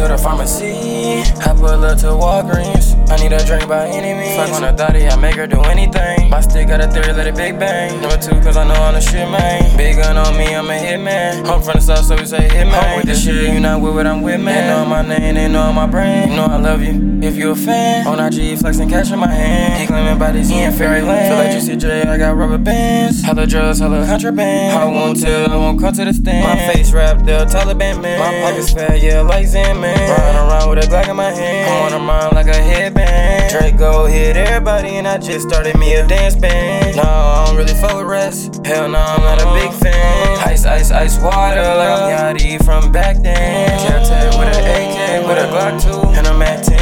to the pharmacy, I pull up to Walgreens. I need a drink by any means. Fuck on a thotty, I make her do anything. My stick got a theory, let it big bang. Number two, cause I know I'm the shit, man. Big gun on me, I'm a hitman. I'm from the south, so we say hitman. I'm with this shit, you not with what I'm with, man. They know my name, they know my brain. You know I love you. If you a fan, on IG, flexing, catching my hand. He claiming bodies, he in fairyland. Feel like Juicy J, I got rubber bands. Hella drugs, hella contraband. I won't tell, I won't come to the stand. My face wrapped up, Taliban man. My pockets fat, yeah, like Zen man. Riding around with a Glock in my hand. I'm on a mind like a headband. Draco hit everybody, and I just started me a dance band. No, I don't really fuck with rest. Hell no, I'm not a big fan ice water like I'm Yachty from back then. Caltech with an AK, with a Glock 2, and I'm at 10.